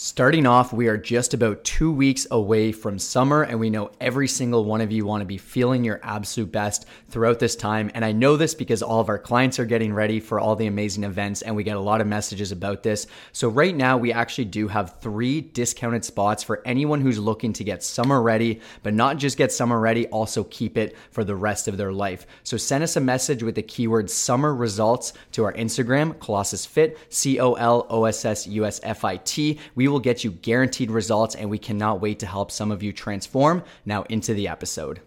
Starting off, we are just about two weeks away from summer, and we know every single one of you want to be feeling your absolute best throughout this time. And I know this because all of our clients are getting ready for all the amazing events, and we get a lot of messages about this. So, right now, we actually do have three discounted spots for anyone who's looking to get summer ready, but not just get summer ready, also keep it for the rest of their life. So, send us a message with the keyword summer results to our Instagram, Colossus Fit, C O L O S S U S F I T. We will get you guaranteed results, and we cannot wait to help some of you transform. Now, into the episode.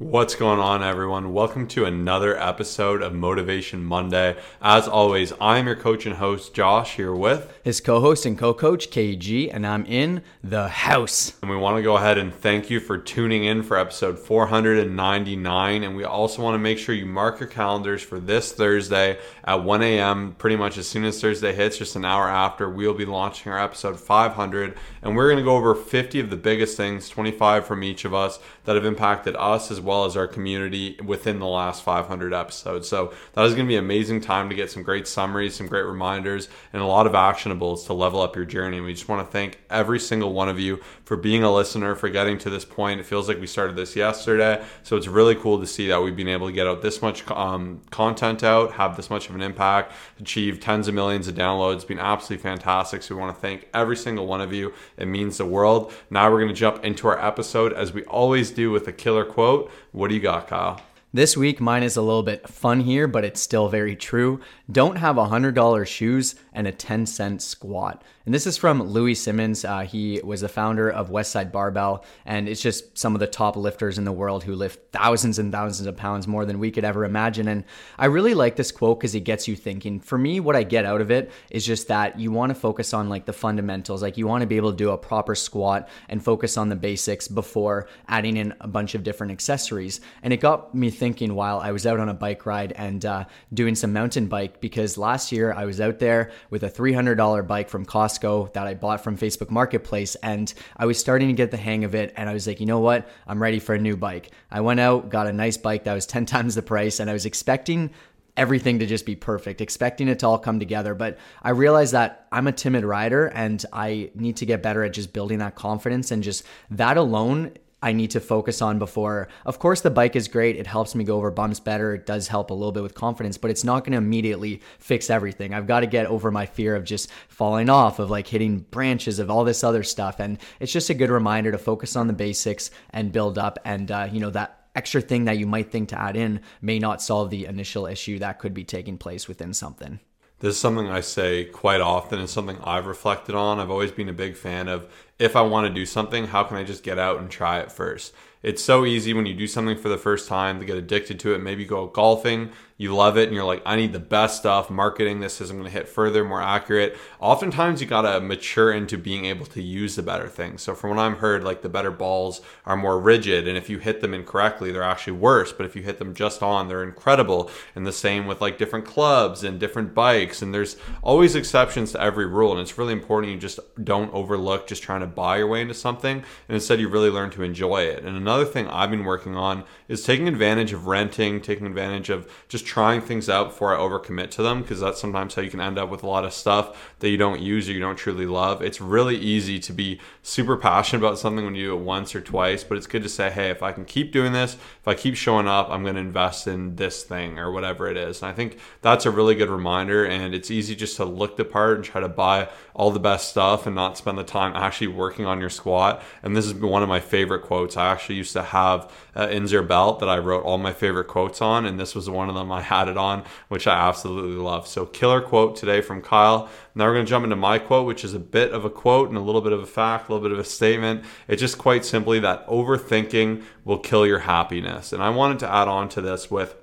What's going on, everyone? Welcome to another episode of Motivation Monday. As always, I'm your coach and host, Josh, here with his co host and co coach, KG, and I'm in the house. And we want to go ahead and thank you for tuning in for episode 499. And we also want to make sure you mark your calendars for this Thursday at 1 a.m. Pretty much as soon as Thursday hits, just an hour after, we'll be launching our episode 500. And we're going to go over 50 of the biggest things, 25 from each of us, that have impacted us as well well as our community within the last 500 episodes. So that is going to be an amazing time to get some great summaries, some great reminders, and a lot of actionables to level up your journey. And we just want to thank every single one of you for being a listener, for getting to this point. It feels like we started this yesterday. So it's really cool to see that we've been able to get out this much um, content out, have this much of an impact, achieve tens of millions of downloads. It's been absolutely fantastic. So we want to thank every single one of you. It means the world. Now we're going to jump into our episode as we always do with a killer quote. What do you got, Kyle? This week, mine is a little bit fun here, but it's still very true. Don't have $100 shoes and a 10 cent squat. And this is from Louie Simmons. Uh, he was the founder of Westside Barbell, and it's just some of the top lifters in the world who lift thousands and thousands of pounds more than we could ever imagine. And I really like this quote because it gets you thinking. For me, what I get out of it is just that you want to focus on like the fundamentals. Like you want to be able to do a proper squat and focus on the basics before adding in a bunch of different accessories. And it got me thinking while I was out on a bike ride and uh, doing some mountain bike because last year I was out there with a $300 bike from Costco that I bought from Facebook Marketplace and I was starting to get the hang of it and I was like, you know what? I'm ready for a new bike. I went out, got a nice bike that was 10 times the price and I was expecting everything to just be perfect, expecting it to all come together. But I realized that I'm a timid rider and I need to get better at just building that confidence and just that alone I need to focus on before. Of course, the bike is great. It helps me go over bumps better. It does help a little bit with confidence, but it's not going to immediately fix everything. I've got to get over my fear of just falling off, of like hitting branches, of all this other stuff. And it's just a good reminder to focus on the basics and build up. And, uh, you know, that extra thing that you might think to add in may not solve the initial issue that could be taking place within something. This is something I say quite often and something I've reflected on. I've always been a big fan of if I want to do something, how can I just get out and try it first? It's so easy when you do something for the first time to get addicted to it. Maybe go golfing, you love it and you're like, I need the best stuff. Marketing this is I'm going to hit further, more accurate. Oftentimes, you got to mature into being able to use the better things. So, from what I'm heard, like the better balls are more rigid, and if you hit them incorrectly, they're actually worse. But if you hit them just on, they're incredible. And the same with like different clubs and different bikes. And there's always exceptions to every rule. And it's really important you just don't overlook just trying to buy your way into something, and instead you really learn to enjoy it. And another thing I've been working on is taking advantage of renting, taking advantage of just trying things out before I overcommit to them because that's sometimes how you can end up with a lot of stuff that you don't use or you don't truly love. It's really easy to be super passionate about something when you do it once or twice, but it's good to say, hey, if I can keep doing this, if I keep showing up, I'm going to invest in this thing or whatever it is. And I think that's a really good reminder. And it's easy just to look the part and try to buy all the best stuff and not spend the time actually working on your squat. And this is one of my favorite quotes. I actually used to have uh, an Inzer belt that I wrote all my favorite quotes on, and this was one of them I had it on, which I absolutely love. So, killer quote today from Kyle. Now we're going to jump into my quote, which is a bit of a quote and a little bit of a fact, a little bit of a statement. It's just quite simply that overthinking will kill your happiness. And I wanted to add on to this with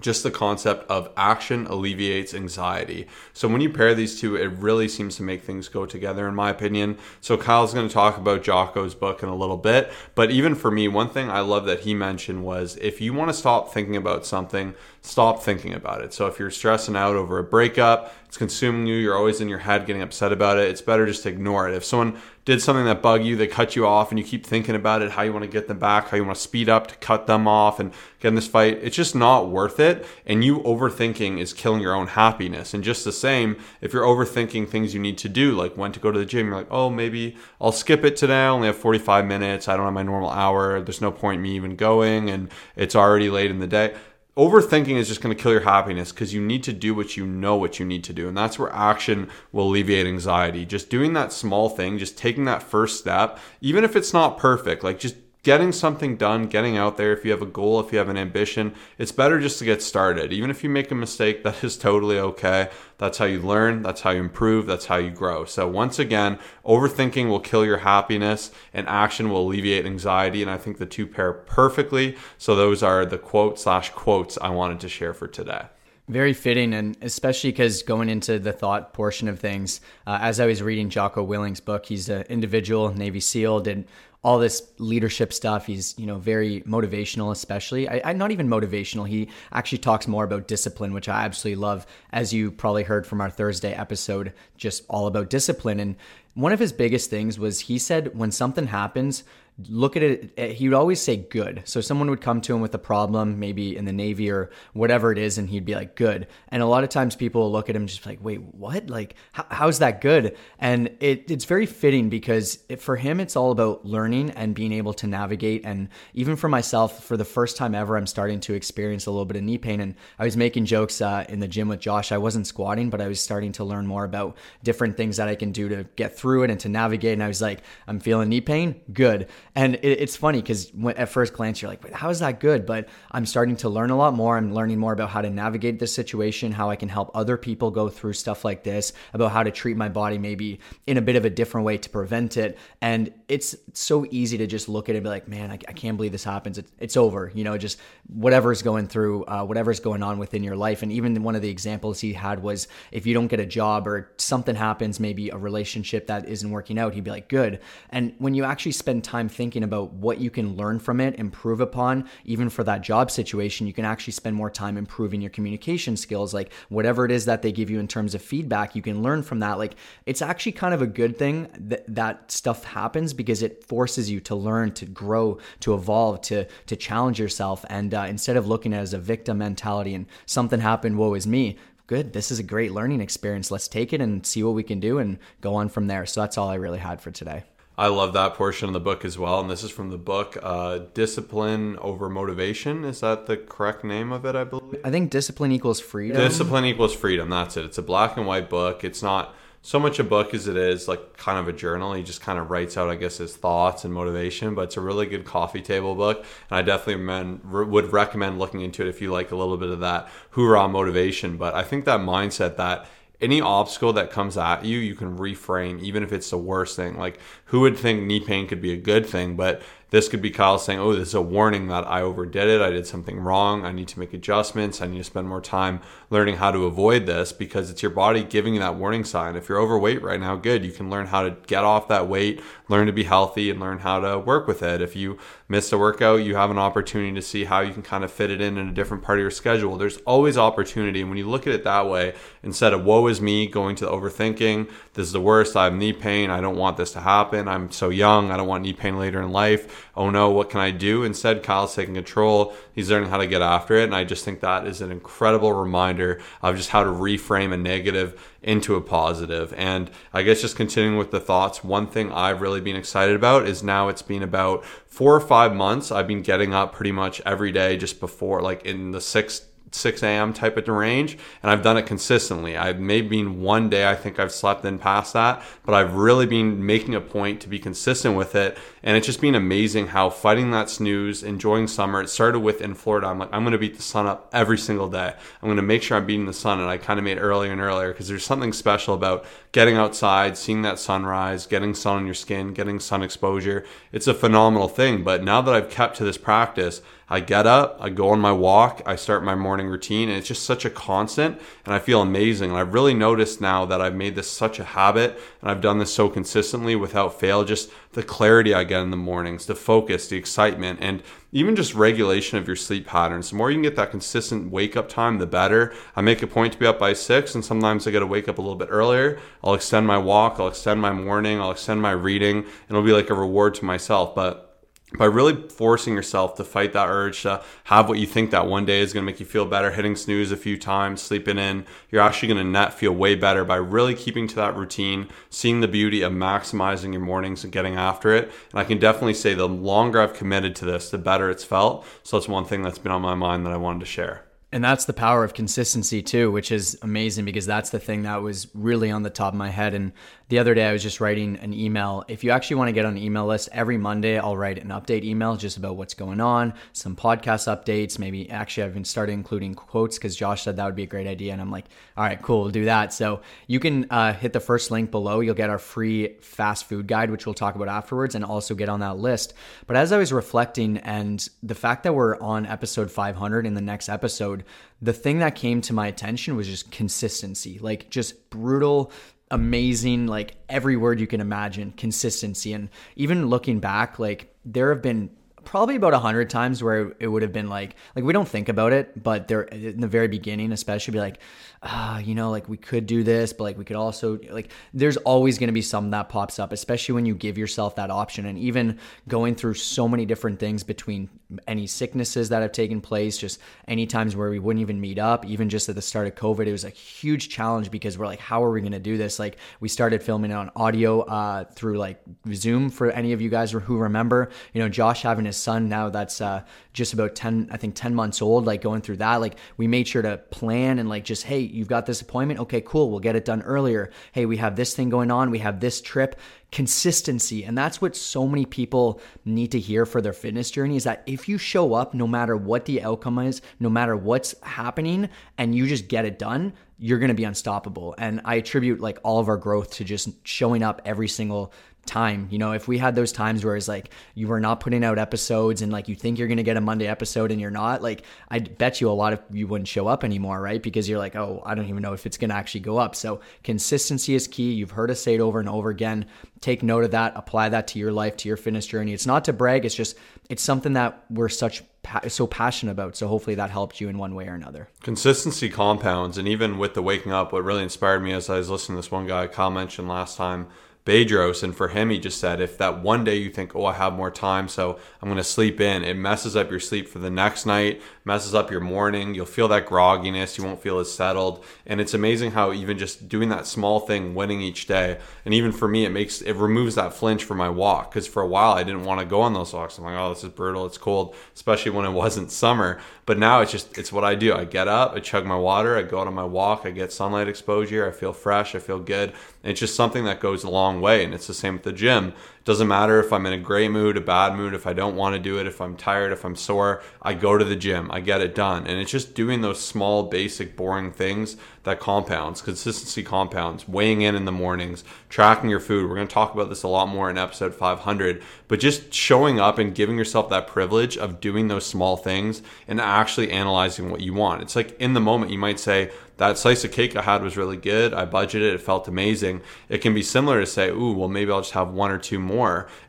just the concept of action alleviates anxiety. So when you pair these two, it really seems to make things go together, in my opinion. So Kyle's going to talk about Jocko's book in a little bit, but even for me, one thing I love that he mentioned was if you want to stop thinking about something, stop thinking about it. So if you're stressing out over a breakup, it's consuming you, you're always in your head getting upset about it, it's better just to ignore it. If someone did something that bug you, they cut you off, and you keep thinking about it, how you want to get them back, how you want to speed up to cut them off and get in this fight, it's just not worth it. And you overthinking is killing your own happiness. And just the same, if you're overthinking things you need to do, like when to go to the gym, you're like, oh, maybe I'll skip it today. I only have 45 minutes. I don't have my normal hour. There's no point in me even going, and it's already late in the day overthinking is just going to kill your happiness because you need to do what you know what you need to do and that's where action will alleviate anxiety. Just doing that small thing just taking that first step even if it's not perfect like just getting something done, getting out there. If you have a goal, if you have an ambition, it's better just to get started. Even if you make a mistake, that is totally okay. That's how you learn, that's how you improve, that's how you grow. So, once again, overthinking will kill your happiness and action will alleviate anxiety. And I think the two pair perfectly. So, those are the quote slash quotes I wanted to share for today. Very fitting, and especially because going into the thought portion of things, uh, as I was reading Jocko Willink's book, he's an individual Navy SEAL, did all this leadership stuff. He's, you know, very motivational, especially. I, I, not even motivational. He actually talks more about discipline, which I absolutely love. As you probably heard from our Thursday episode, just all about discipline. And one of his biggest things was he said when something happens, look at it eh, he would always say good. So someone would come to him with a problem maybe in the navy or whatever it is and he'd be like good. And a lot of times people look at him just like wait what? Like how, how's that good? And it, it's very fitting because it, for him it's all about learning and being able to navigate. And even for myself for the first time ever i'm starting to experience a little bit of knee pain. And i was making jokes uh, in the gym with josh. I wasn't squatting but i was starting to learn more about different things that i can do to get through it and to navigate. And i was like i'm feeling knee pain? Good and it, it's funny because at first glance, you're like, how is that good? But I'm starting to learn a lot more. I'm learning more about how to navigate this situation, how I can help other people go through stuff like this, about how to treat my body maybe in a bit of a different way to prevent it. And it's so easy to just look at it and be like, man, I, I can't believe this happens. It, it's over. You know, just whatever's going through, uh, whatever's going on within your life. And even one of the examples he had was if you don't get a job or something happens, maybe a relationship that isn't working out, he'd be like, good. And when you actually spend time thinking about about what you can learn from it, improve upon, even for that job situation, you can actually spend more time improving your communication skills. Like whatever it is that they give you in terms of feedback, you can learn from that. Like it's actually kind of a good thing that that stuff happens because it forces you to learn, to grow, to evolve, to to challenge yourself. And uh, instead of looking at it as a victim mentality and something happened, woe is me, good. This is a great learning experience. Let's take it and see what we can do and go on from there. So that's all I really had for today. I love that portion of the book as well. And this is from the book uh, Discipline Over Motivation. Is that the correct name of it, I believe? I think Discipline Equals Freedom. Discipline Equals Freedom. That's it. It's a black and white book. It's not so much a book as it is like kind of a journal. He just kind of writes out, I guess, his thoughts and motivation. But it's a really good coffee table book, and I definitely would recommend looking into it if you like a little bit of that hoorah motivation. But I think that mindset that any obstacle that comes at you, you can reframe, even if it's the worst thing. Like, who would think knee pain could be a good thing? But this could be Kyle saying, Oh, this is a warning that I overdid it. I did something wrong. I need to make adjustments. I need to spend more time learning how to avoid this because it's your body giving you that warning sign. If you're overweight right now, good. You can learn how to get off that weight, learn to be healthy, and learn how to work with it. If you missed a workout, you have an opportunity to see how you can kind of fit it in in a different part of your schedule. There's always opportunity. And when you look at it that way, instead of woe is me going to the overthinking, this is the worst, I have knee pain, I don't want this to happen, I'm so young, I don't want knee pain later in life, oh no, what can I do? Instead, Kyle's taking control, he's learning how to get after it. And I just think that is an incredible reminder of just how to reframe a negative into a positive. And I guess just continuing with the thoughts, one thing I've really been excited about is now it's been about four or five months. I've been getting up pretty much every day just before, like in the six 6 a.m. type of range, and I've done it consistently. I've maybe been one day I think I've slept in past that, but I've really been making a point to be consistent with it, and it's just been amazing how fighting that snooze, enjoying summer. It started with in Florida. I'm like, I'm going to beat the sun up every single day. I'm going to make sure I'm beating the sun, and I kind of made earlier and earlier because there's something special about getting outside, seeing that sunrise, getting sun on your skin, getting sun exposure. It's a phenomenal thing. But now that I've kept to this practice, I get up, I go on my walk, I start my morning routine, and it's just such a constant, and I feel amazing. And I've really noticed now that I've made this such a habit, and I've done this so consistently without fail, just the clarity I get in the mornings, the focus, the excitement, and even just regulation of your sleep patterns. The more you can get that consistent wake up time, the better. I make a point to be up by six, and sometimes I got to wake up a little bit earlier. I'll extend my walk, I'll extend my morning, I'll extend my reading, and it'll be like a reward to myself. But by really forcing yourself to fight that urge to have what you think that one day is going to make you feel better, hitting snooze a few times, sleeping in, you're actually going to net feel way better by really keeping to that routine, seeing the beauty of maximizing your mornings and getting after it. And I can definitely say the longer I've committed to this, the better it's felt. So that's one thing that's been on my mind that I wanted to share. And that's the power of consistency too, which is amazing because that's the thing that was really on the top of my head. And the other day I was just writing an email. If you actually want to get on an email list, every Monday I'll write an update email just about what's going on, some podcast updates. Maybe actually I've been started including quotes because Josh said that would be a great idea. And I'm like, all right, cool, we'll do that. So you can uh, hit the first link below. You'll get our free fast food guide, which we'll talk about afterwards, and also get on that list. But as I was reflecting and the fact that we're on episode 500 in the next episode, the thing that came to my attention was just consistency, like just brutal, amazing, like every word you can imagine, consistency. And even looking back, like there have been probably about a hundred times where it would have been like like we don't think about it but there in the very beginning especially be like ah you know like we could do this but like we could also like there's always going to be something that pops up especially when you give yourself that option. And even going through so many different things between any sicknesses that have taken place just any times where we wouldn't even meet up even just at the start of covid it was a huge challenge because we're like how are we going to do this? Like we started filming on audio uh, through like zoom for any of you guys who remember you know josh having his his son now that's uh, just about 10 i think 10 months old like going through that. Like we made sure to plan and like just hey you've got this appointment? Okay cool we'll get it done earlier. Hey we have this thing going on we have this trip. Consistency and that's what so many people need to hear for their fitness journey is that if you show up no matter what the outcome is no matter what's happening and you just get it done you're going to be unstoppable. And i attribute like all of our growth to just showing up every single time. You know, if we had those times where it's like you were not putting out episodes and like you think you're going to get a Monday episode and you're not, like I bet you a lot of you wouldn't show up anymore, right? Because you're like, oh, I don't even know if it's going to actually go up. So consistency is key. You've heard us say it over and over again. Take note of that. Apply that to your life, to your fitness journey. It's not to brag. It's just it's something that we're such so passionate about. So hopefully that helped you in one way or another. Consistency compounds, and even with the waking up, what really inspired me as I was listening to this one guy Kyle mentioned last time Bedros. And for him, he just said, if that one day you think, oh, I have more time, so I'm going to sleep in, it messes up your sleep for the next night, messes up your morning. You'll feel that grogginess. You won't feel as settled. And it's amazing how even just doing that small thing, winning each day, and even for me, it makes it removes that flinch for my walk. Because for a while, I didn't want to go on those walks. I'm like, oh, this is brutal. It's cold, especially when it wasn't summer. But now it's just, it's what I do. I get up, I chug my water, I go out on my walk, I get sunlight exposure, I feel fresh, I feel good. And it's just something that goes a way. And it's the same at the gym. Doesn't matter if I'm in a great mood, a bad mood, if I don't want to do it, if I'm tired, if I'm sore, I go to the gym, I get it done. And it's just doing those small, basic, boring things that compounds, consistency compounds, weighing in in the mornings, tracking your food. We're going to talk about this a lot more in episode 500, but just showing up and giving yourself that privilege of doing those small things and actually analyzing what you want. It's like in the moment, you might say, that slice of cake I had was really good. I budgeted, it felt amazing. It can be similar to say, ooh, well, maybe I'll just have one or two more.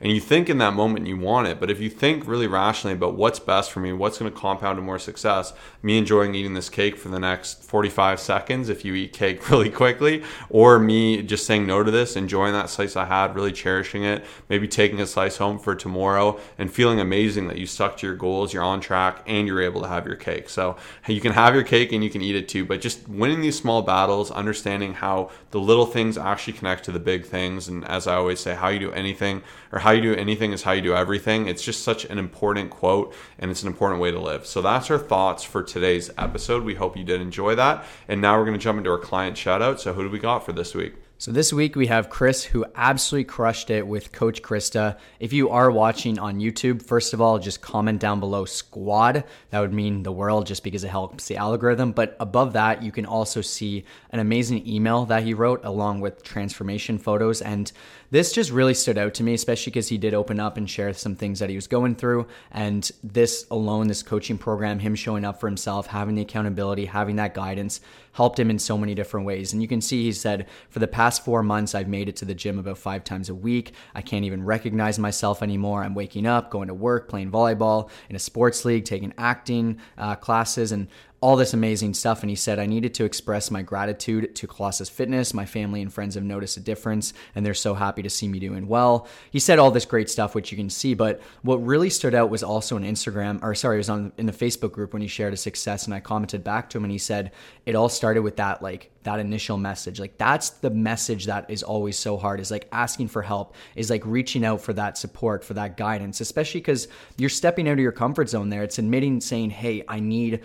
And you think in that moment you want it. But if you think really rationally about what's best for me, what's going to compound to more success, me enjoying eating this cake for the next 45 seconds if you eat cake really quickly, or me just saying no to this, enjoying that slice I had, really cherishing it, maybe taking a slice home for tomorrow and feeling amazing that you stuck to your goals, you're on track, and you're able to have your cake. So you can have your cake and you can eat it too, but just winning these small battles, understanding how the little things actually connect to the big things. And as I always say, how you do anything or how you do anything is how you do everything. It's just such an important quote and it's an important way to live. So that's our thoughts for today's episode. We hope you did enjoy that. And now we're going to jump into our client shout out. So who do we got for this week? So this week we have Chris who absolutely crushed it with Coach Krista. If you are watching on YouTube, first of all, just comment down below squad. That would mean the world just because it helps the algorithm. But above that, you can also see an amazing email that he wrote along with transformation photos. And this just really stood out to me, especially because he did open up and share some things that he was going through. And this alone, this coaching program, him showing up for himself, having the accountability, having that guidance, helped him in so many different ways. And you can see he said, for the past four months, I've made it to the gym about five times a week. I can't even recognize myself anymore. I'm waking up, going to work, playing volleyball in a sports league, taking acting uh, classes, and all this amazing stuff. And he said, I needed to express my gratitude to Colossus Fitness. My family and friends have noticed a difference and they're so happy to see me doing well. He said all this great stuff, which you can see. But what really stood out was also on Instagram, or sorry, it was on in the Facebook group when he shared his success. And I commented back to him and he said, it all started with that, like, that initial message. Like that's the message that is always so hard is like asking for help, is like reaching out for that support, for that guidance, especially because you're stepping out of your comfort zone there. It's admitting saying, Hey, I need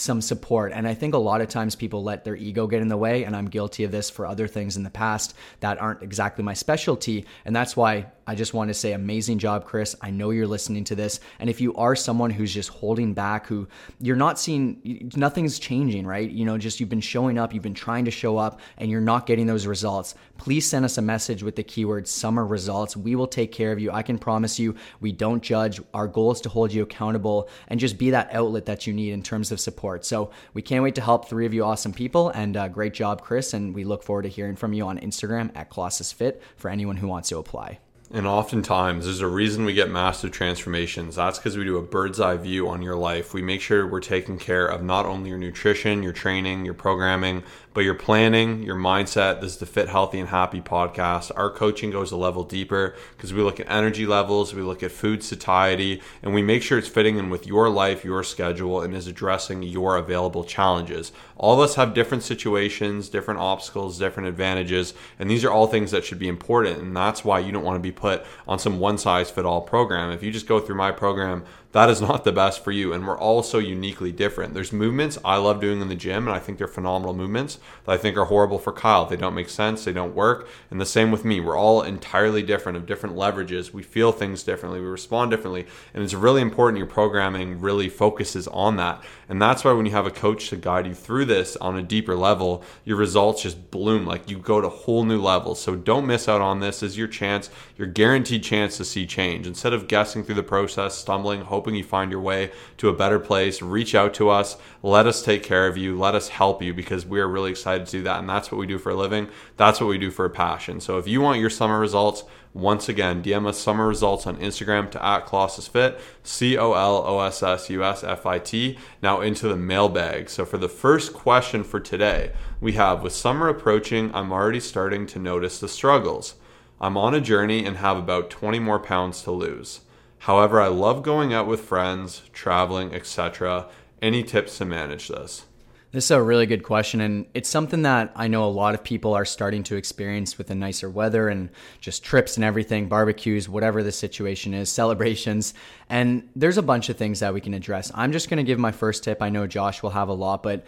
some support. And I think a lot of times people let their ego get in the way, and I'm guilty of this for other things in the past that aren't exactly my specialty. And that's why I just want to say amazing job, Chris. I know you're listening to this. And if you are someone who's just holding back, who you're not seeing, nothing's changing, right? You know, just you've been showing up, you've been trying to show up, and you're not getting those results, please send us a message with the keyword summer results. We will take care of you. I can promise you, we don't judge. Our goal is to hold you accountable and just be that outlet that you need in terms of support. So we can't wait to help three of you awesome people. And uh, great job, Chris. And we look forward to hearing from you on Instagram at Colossus Fit for anyone who wants to apply. And oftentimes, there's a reason we get massive transformations. That's because we do a bird's eye view on your life. We make sure we're taking care of not only your nutrition, your training, your programming, but your planning, your mindset. This is the Fit, Healthy, and Happy podcast. Our coaching goes a level deeper because we look at energy levels, we look at food satiety, and we make sure it's fitting in with your life, your schedule, and is addressing your available challenges. All of us have different situations, different obstacles, different advantages, and these are all things that should be important. And that's why you don't want to be put on some one size fit all program. If you just go through my program, that is not the best for you. And we're all so uniquely different. There's movements I love doing in the gym, and I think they're phenomenal movements that I think are horrible for Kyle. They don't make sense, they don't work. And the same with me. We're all entirely different of different leverages. We feel things differently, we respond differently. And it's really important your programming really focuses on that. And that's why when you have a coach to guide you through this on a deeper level, your results just bloom. Like you go to whole new levels. So don't miss out on this. This is your chance, your guaranteed chance to see change. Instead of guessing through the process, stumbling, hoping hoping you find your way to a better place. Reach out to us. Let us take care of you. Let us help you because we are really excited to do that. And that's what we do for a living. That's what we do for a passion. So if you want your summer results, once again, DM us summer results on Instagram to at Colossus Fit, C O L O S S U S F I T. Now into the mailbag. So for the first question for today, we have with summer approaching, I'm already starting to notice the struggles. I'm on a journey and have about 20 more pounds to lose. However, I love going out with friends, traveling, etc. Any tips to manage this? This is a really good question, and it's something that I know a lot of people are starting to experience with the nicer weather and just trips and everything, barbecues, whatever the situation is, celebrations. And there's a bunch of things that we can address. I'm just going to give my first tip. I know Josh will have a lot, but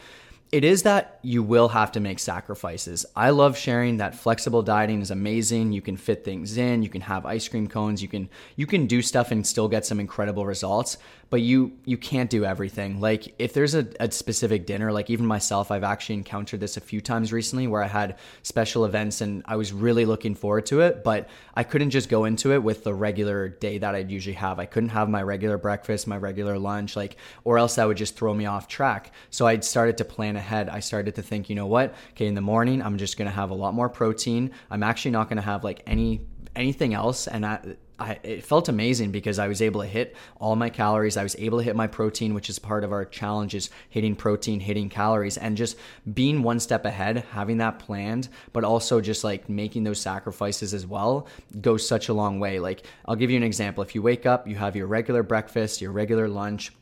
it is that you will have to make sacrifices. I love sharing that flexible dieting is amazing. You can fit things in, you can have ice cream cones, you can you can do stuff and still get some incredible results but you you can't do everything. Like if there's a, a, specific dinner, like even myself, I've actually encountered this a few times recently where I had special events and I was really looking forward to it, but I couldn't just go into it with the regular day that I'd usually have. I couldn't have my regular breakfast, my regular lunch, like or else that would just throw me off track. So I started to plan ahead. I started to think, you know what? Okay, in the morning, I'm just gonna have a lot more protein. I'm actually not gonna have like any anything else and I I, it felt amazing because I was able to hit all my calories. I was able to hit my protein, which is part of our challenge is hitting protein, hitting calories, and just being one step ahead, having that planned, but also just like making those sacrifices as well goes such a long way. Like I'll give you an example. If you wake up, you have your regular breakfast, your regular lunch,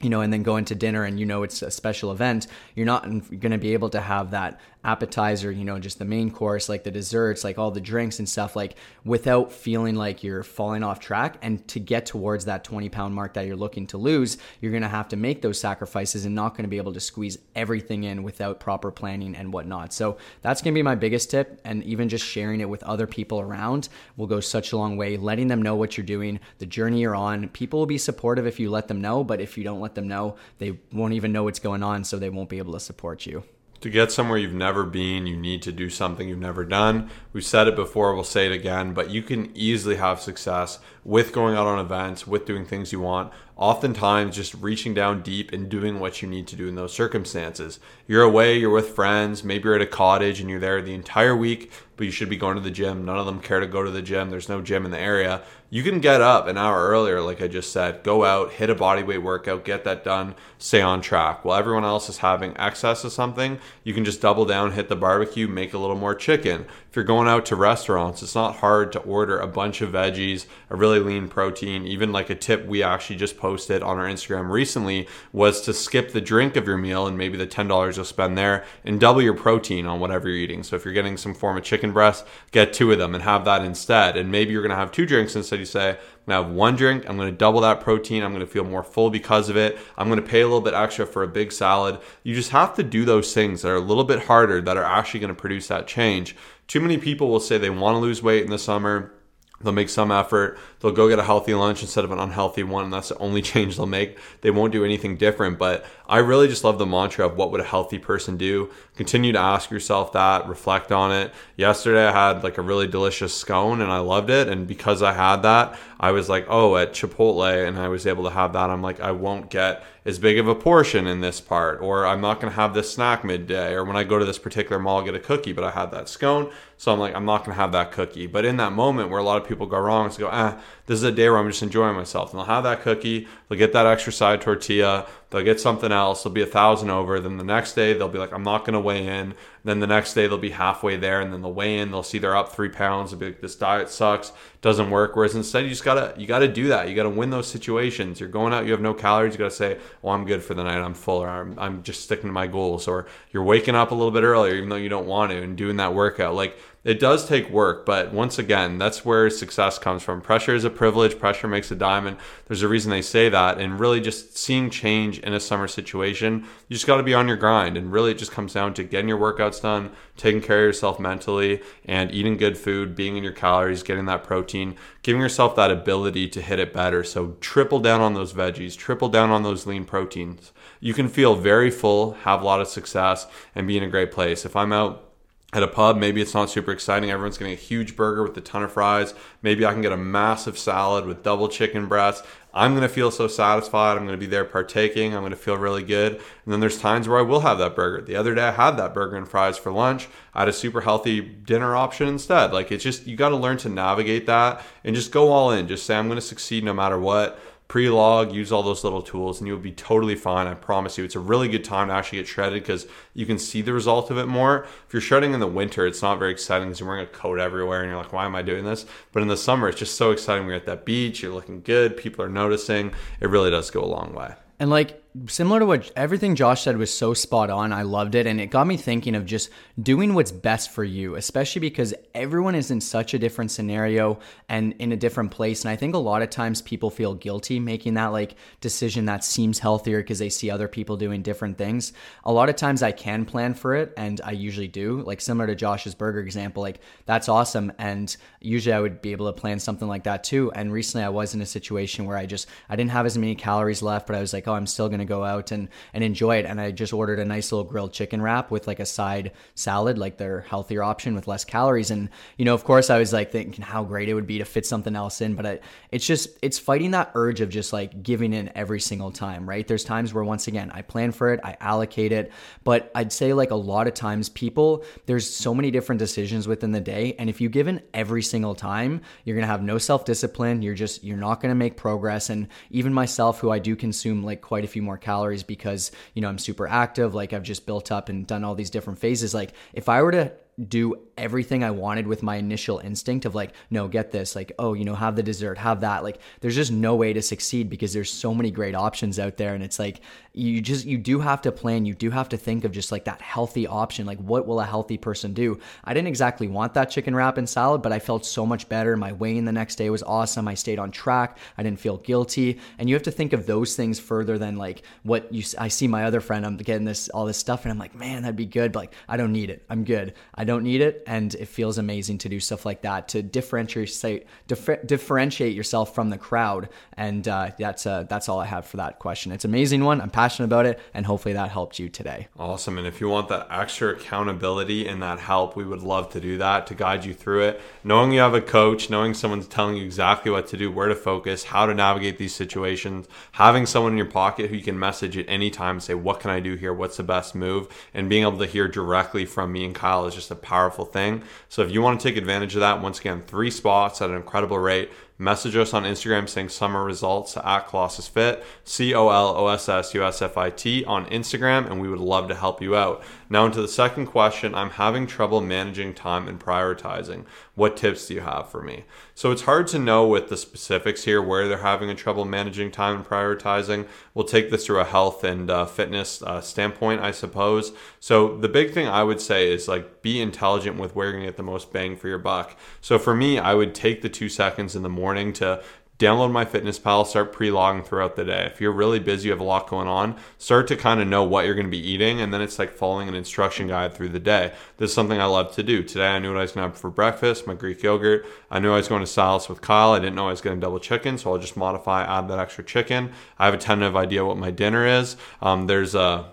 you know, and then go into dinner and you know it's a special event, you're not going to be able to have that appetizer, you know, just the main course, like the desserts, like all the drinks and stuff, like without feeling like you're falling off track. And to get towards that 20 pound mark that you're looking to lose, you're going to have to make those sacrifices and not going to be able to squeeze everything in without proper planning and whatnot. So that's going to be my biggest tip. And even just sharing it with other people around will go such a long way, letting them know what you're doing, the journey you're on. People will be supportive if you let them know, but if you don't let them know, they won't even know what's going on, so they won't be able to support you. To get somewhere you've never been, you need to do something you've never done. We've said it before, we'll say it again, but you can easily have success with going out on events, with doing things you want. Oftentimes, just reaching down deep and doing what you need to do in those circumstances. You're away, you're with friends, maybe you're at a cottage and you're there the entire week, but you should be going to the gym. None of them care to go to the gym. There's no gym in the area. You can get up an hour earlier, like I just said, go out, hit a bodyweight workout, get that done, stay on track. While everyone else is having excess of something, you can just double down, hit the barbecue, make a little more chicken. If you're going out to restaurants, it's not hard to order a bunch of veggies, a really lean protein. Even like a tip we actually just posted on our Instagram recently was to skip the drink of your meal and maybe the $10 you'll spend there and double your protein on whatever you're eating. So if you're getting some form of chicken breast, get two of them and have that instead. And maybe you're going to have two drinks instead. You say, Going to have one drink. I'm to double that protein. I'm to feel more full because of it. I'm to pay a little bit extra for a big salad. You just have to do those things that are a little bit harder that are actually to produce that change. Too many people will say they want to lose weight in the summer They'll make some effort. They'll go get a healthy lunch instead of an unhealthy one. And that's the only change they'll make. They won't do anything different. But I really just love the mantra of what would a healthy person do. Continue to ask yourself that, reflect on it. Yesterday, I had like a really delicious scone and I loved it. And because I had that, I was like, oh, at Chipotle, and I was able to have that. I'm like, I won't get as big of a portion in this part, or I'm not going to have this snack midday, or when I go to this particular mall, I'll get a cookie, but I had that scone. So I'm like, I'm not going to have that cookie. But in that moment where a lot of people go wrong, it's go, ah, this is a day where I'm just enjoying myself. And they'll have that cookie, they'll get that extra side tortilla, they'll get something else, they'll be a thousand over. Then the next day, they'll be like, I'm not going to weigh in. Then the next day, they'll be halfway there. And then they'll weigh in, they'll see they're up three pounds. They'll be like, this diet sucks, doesn't work. Whereas instead, you just got to, you got to do that. You got to win those situations. You're going out, you have no calories. You got to say, well, I'm good for the night. I'm full, or I'm, I'm just sticking to my goals. Or you're waking up a little bit earlier, even though you don't want to, and doing that workout. Like, it does take work, but once again, that's where success comes from. Pressure is a privilege, pressure makes a diamond. There's a reason they say that. And really, just seeing change in a summer situation, you just got to be on your grind. And really, it just comes down to getting your workouts done, taking care of yourself mentally, and eating good food, being in your calories, getting that protein, giving yourself that ability to hit it better. So, triple down on those veggies, triple down on those lean proteins. You can feel very full, have a lot of success, and be in a great place. If I'm out, at a pub, maybe it's not super exciting. Everyone's getting a huge burger with a ton of fries. Maybe I can get a massive salad with double chicken breasts. I'm going to feel so satisfied. I'm going to be there partaking. I'm going to feel really good. And then there's times where I will have that burger. The other day I had that burger and fries for lunch. I had a super healthy dinner option instead. Like it's just, you got to learn to navigate that and just go all in. Just say, I'm going to succeed no matter what pre-log, use all those little tools, and you'll be totally fine. I promise you. It's a really good time to actually get shredded because you can see the result of it more. If you're shredding in the winter, it's not very exciting because you're wearing a coat everywhere and you're like, why am I doing this? But in the summer, it's just so exciting. We're at that beach, you're looking good, people are noticing. It really does go a long way. And like similar to what everything Josh said was so spot on. I loved it. And it got me thinking of just doing what's best for you, especially because everyone is in such a different scenario and in a different place. And I think a lot of times people feel guilty making that like decision that seems healthier because they see other people doing different things. A lot of times I can plan for it and I usually do. Like similar to Josh's burger example, like that's awesome. And usually I would be able to plan something like that too. And recently I was in a situation where I just I didn't have as many calories left, but I was like, oh, I'm still gonna go out and, and enjoy it. And I just ordered a nice little grilled chicken wrap with like a side salad, like their healthier option with less calories. And, you know, of course, I was like thinking how great it would be to fit something else in. But I, it's just, it's fighting that urge of just like giving in every single time, right? There's times where, once again, I plan for it, I allocate it. But I'd say like a lot of times people, there's so many different decisions within the day. And if you give in every single time, you're going to have no self discipline. You're just, you're not going to make progress. And even myself, who I do consume like quite a few more more calories because, you know, I'm super active, like I've just built up and done all these different phases. Like if I were to do everything I wanted with my initial instinct of like, no, get this, like, oh, you know, have the dessert, have that. Like, there's just no way to succeed because there's so many great options out there. And it's like, you just, you do have to plan, you do have to think of just like that healthy option. Like, what will a healthy person do? I didn't exactly want that chicken wrap and salad, but I felt so much better. My weighing the next day was awesome. I stayed on track. I didn't feel guilty. And you have to think of those things further than like what you, I see my other friend, I'm getting this, all this stuff, and I'm like, man, that'd be good. But like, I don't need it. I'm good. I don't need it. And it feels amazing to do stuff like that to differentiate differ, differentiate yourself from the crowd. And uh, that's uh, that's all I have for that question. It's an amazing one. I'm passionate about it, and hopefully that helped you today. Awesome. And if you want that extra accountability and that help, we would love to do that to guide you through it. Knowing you have a coach, knowing someone's telling you exactly what to do, where to focus, how to navigate these situations, having someone in your pocket who you can message at any time and say, What can I do here? What's the best move? And being able to hear directly from me and Kyle is just a powerful thing. So if you want to take advantage of that, once again, three spots at an incredible rate. Message us on Instagram saying summer results at Colossus Fit, C O L O S S U S F I T on Instagram, and we would love to help you out. Now, into the second question I'm having trouble managing time and prioritizing. What tips do you have for me? So, it's hard to know with the specifics here where they're having a trouble managing time and prioritizing. We'll take this through a health and uh, fitness uh, standpoint, I suppose. So, the big thing I would say is like be intelligent with where you're to get the most bang for your buck. So, for me, I would take the two seconds in the morning to download my fitness MyFitnessPal, start pre-logging throughout the day. If you're really busy, you have a lot going on, start to kind of know what you're going to be eating, and then it's like following an instruction guide through the day. This is something I love to do. Today, I knew what I was going to have for breakfast, my Greek yogurt. I knew I was going to Silas with Kyle. I didn't know I was going to double chicken, so I'll just modify, add that extra chicken. I have a tentative idea what my dinner is. Um, there's a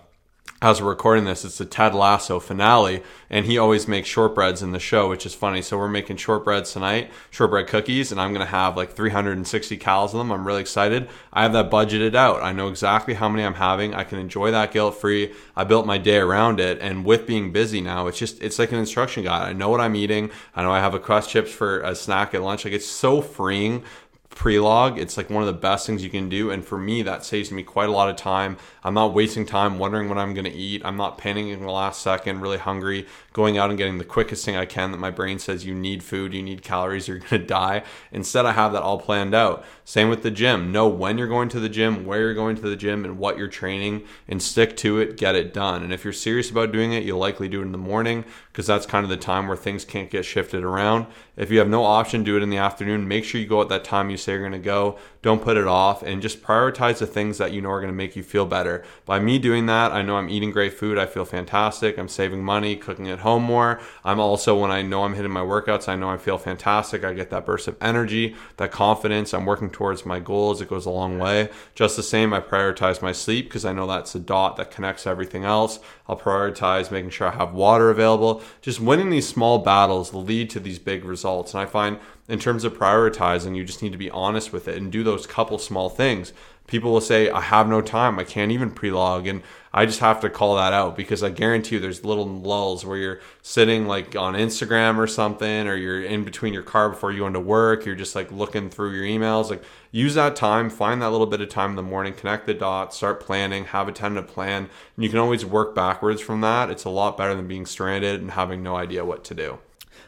as we're recording this, it's the Ted Lasso finale, and he always makes shortbreads in the show, which is funny. So we're making shortbreads tonight, shortbread cookies, and I'm gonna have like 360 calories of them. I'm really excited. I have that budgeted out. I know exactly how many I'm having. I can enjoy that guilt free. I built my day around it, and with being busy now, it's just it's like an instruction guide. I know what I'm eating. I know I have a crust chips for a snack at lunch. Like it's so freeing pre-log it's like one of the best things you can do and for me that saves me quite a lot of time. I'm not wasting time wondering what i'm going to eat. I'm not panicking in the last second really hungry going out and getting the quickest thing i can that my brain says you need food you need calories you're going to die. Instead i have that all planned out. Same with the gym. Know when you're going to the gym where you're going to the gym and what you're training and stick to it get it done. And if you're serious about doing it you'll likely do it in the morning because that's kind of the time where things can't get shifted around. If you have no option do it in the afternoon. Make sure you go at that time you say you're going to go. Don't put it off and just prioritize the things that you know are going to make you feel better. By me doing that, I know I'm eating great food. I feel fantastic. I'm saving money, cooking at home more. I'm also, when I know I'm hitting my workouts, I know I feel fantastic. I get that burst of energy, that confidence. I'm working towards my goals. It goes a long way. Just the same, I prioritize my sleep because I know that's a dot that connects everything else. I'll prioritize making sure I have water available. Just winning these small battles lead to these big results. And I find in terms of prioritizing, you just need to be honest with it and do those couple small things. People will say, I have no time. I can't even pre log. And I just have to call that out because I guarantee you there's little lulls where you're sitting like on Instagram or something, or you're in between your car before you go into work. You're just like looking through your emails. Like use that time, find that little bit of time in the morning, connect the dots, start planning, have a tentative plan. And you can always work backwards from that. It's a lot better than being stranded and having no idea what to do.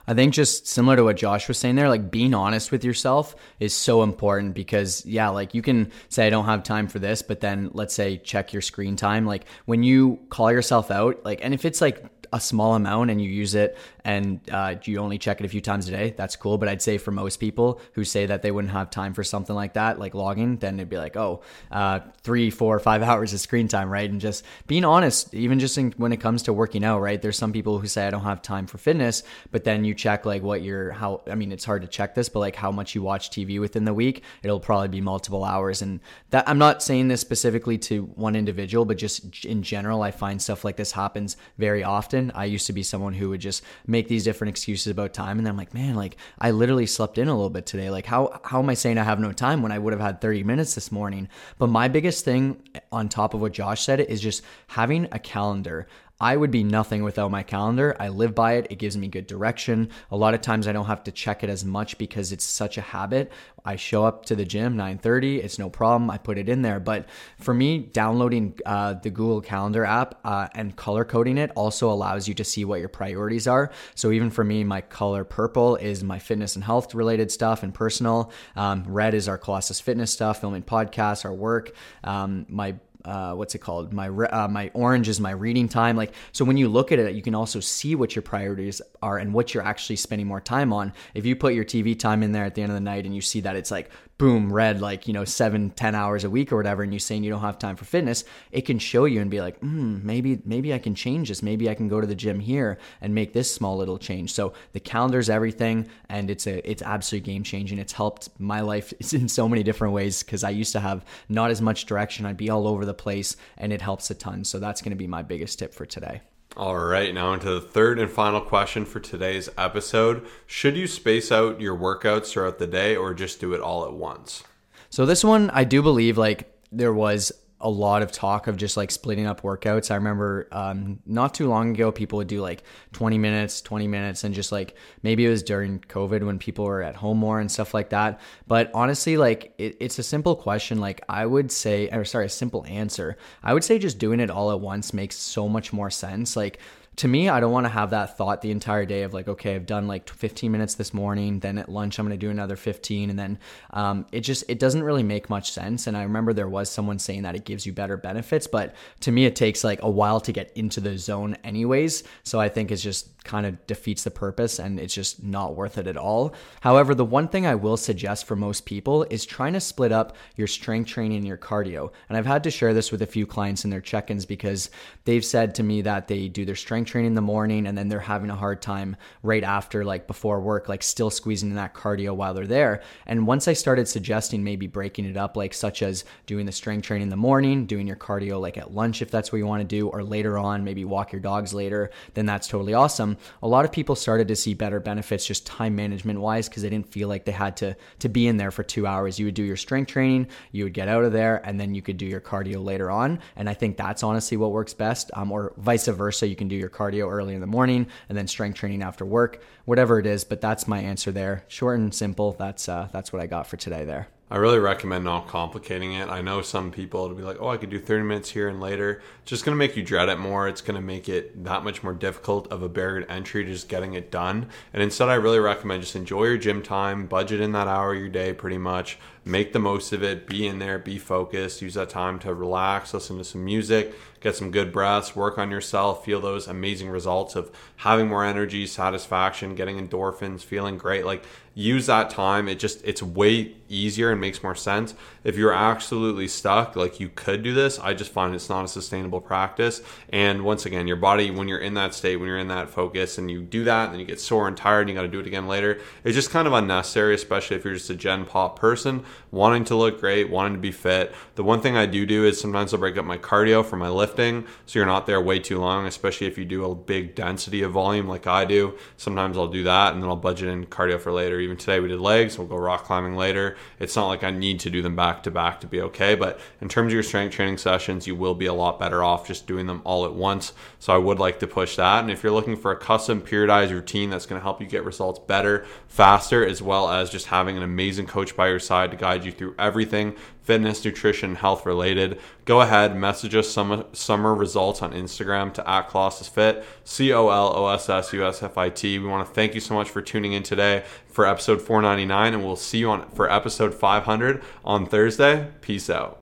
I think just similar to what Josh was saying there, like being honest with yourself is so important because, yeah, like you can say, I don't have time for this, but then let's say check your screen time. Like when you call yourself out, like, and if it's like a small amount and you use it and uh, you only check it a few times a day, that's cool. But I'd say for most people who say that they wouldn't have time for something like that, like logging, then it'd be like, oh, uh, three, four, five hours of screen time, right? And just being honest, even just in, when it comes to working out, right? There's some people who say I don't have time for fitness, but then you check like what you're, how, I mean, it's hard to check this, but like how much you watch TV within the week, it'll probably be multiple hours. And that I'm not saying this specifically to one individual, but just in general, I find stuff like this happens very often. I used to be someone who would just make these different excuses about time, and then I'm like, man, like I literally slept in a little bit today. Like how how am I saying I have no time when I would have had 30 minutes this morning? But my biggest thing eh, on top of what Josh said is just having a calendar. I would be nothing without my calendar. I live by it. It gives me good direction. A lot of times I don't have to check it as much because it's such a habit. I show up to the gym 9:30. It's no problem. I put it in there. But for me, downloading uh, the Google Calendar app uh, and color coding it also allows you to see what your priorities are. So even for me, my color purple is my fitness and health related stuff and personal. Um, red is our Colossus fitness stuff, filming podcasts, our work. Um, my uh, what's it called? My uh, my orange is my reading time. Like so, when you look at it, you can also see what your priorities are and what you're actually spending more time on. If you put your TV time in there at the end of the night and you see that it's like boom red like you know seven ten hours a week or whatever and you're saying you don't have time for fitness it can show you and be like hmm, maybe maybe i can change this. Maybe i can go to the gym here and make this small little change. So the calendar's everything and it's a it's absolutely game changing. It's helped my life in so many different ways because i used to have not as much direction. I'd be all over the place and it helps a ton. So that's going to be my biggest tip for today all right, now into the third and final question for today's episode. Should you space out your workouts throughout the day or just do it all at once? So, this one, I do believe like there was a lot of talk of just like splitting up workouts. I remember um, not too long ago, people would do like 20 minutes, 20 minutes, and just like maybe it was during COVID when people were at home more and stuff like that. But honestly, like it, it's a simple question. Like I would say, or sorry, a simple answer. I would say just doing it all at once makes so much more sense. Like to me, I don't want to have that thought the entire day of like, okay, I've done like 15 minutes this morning, then at lunch I'm going to do another 15, and then um, it just it doesn't really make much sense. And I remember there was someone saying that it gives you better benefits, but to me, it takes like a while to get into the zone, anyways. So I think it's just kind of defeats the purpose and it's just not worth it at all. However, the one thing I will suggest for most people is trying to split up your strength training and your cardio. And I've had to share this with a few clients in their check ins because they've said to me that they do their strength training in the morning and then they're having a hard time right after, like before work, like still squeezing in that cardio while they're there. And once I started suggesting maybe breaking it up, like such as doing the strength training in the morning, doing your cardio like at lunch if that's what you want to do, or later on, maybe walk your dogs later, then that's totally awesome a lot of people started to see better benefits just time management wise because they didn't feel like they had to to be in there for two hours. You would do your strength training, you would get out of there, and then you could do your cardio later on. And I think that's honestly what works best. Um, or vice versa, you can do your cardio early in the morning and then strength training after work, whatever it is. But that's my answer there, short and simple. That's uh, that's what I got for today there. I really recommend not complicating it. I know some people it'll be like, oh, I could do 30 minutes here and later. It's just going to make you dread it more. It's going to make it that much more difficult of a barrier to entry to just getting it done. And instead, I really recommend just enjoy your gym time, budget in that hour of your day pretty much, make the most of it, be in there, be focused, use that time to relax, listen to some music, get some good breaths, work on yourself, feel those amazing results of having more energy, satisfaction, getting endorphins, feeling great. Like use that time. It just it's way easier and makes more sense. If you're absolutely stuck, like you could do this, I just find it's not a sustainable practice. And once again, your body when you're in that state, when you're in that focus and you do that, and then you get sore and tired and you got to do it again later, it's just kind of unnecessary, especially if you're just a gen pop person wanting to look great, wanting to be fit. The one thing I do do is sometimes I'll break up my cardio for my lifting so you're not there way too long, especially if you do a big density of volume like I do. Sometimes I'll do that and then I'll budget in cardio for later. Even today we did legs, we'll go rock climbing later. It's not like I need to do them back to back to be okay, but in terms of your strength training sessions, you will be a lot better off just doing them all at once. So I would like to push that. And if you're looking for a custom periodized routine that's going to help you get results better, faster, as well as just having an amazing coach by your side to guide you through everything fitness, nutrition, health related, go ahead, message us some summer results on Instagram to at Colossus Fit, C O L O S S U S F I T. We want to thank you so much for tuning in today for episode 499, and we'll see you on for episode 500 on Thursday. Peace out.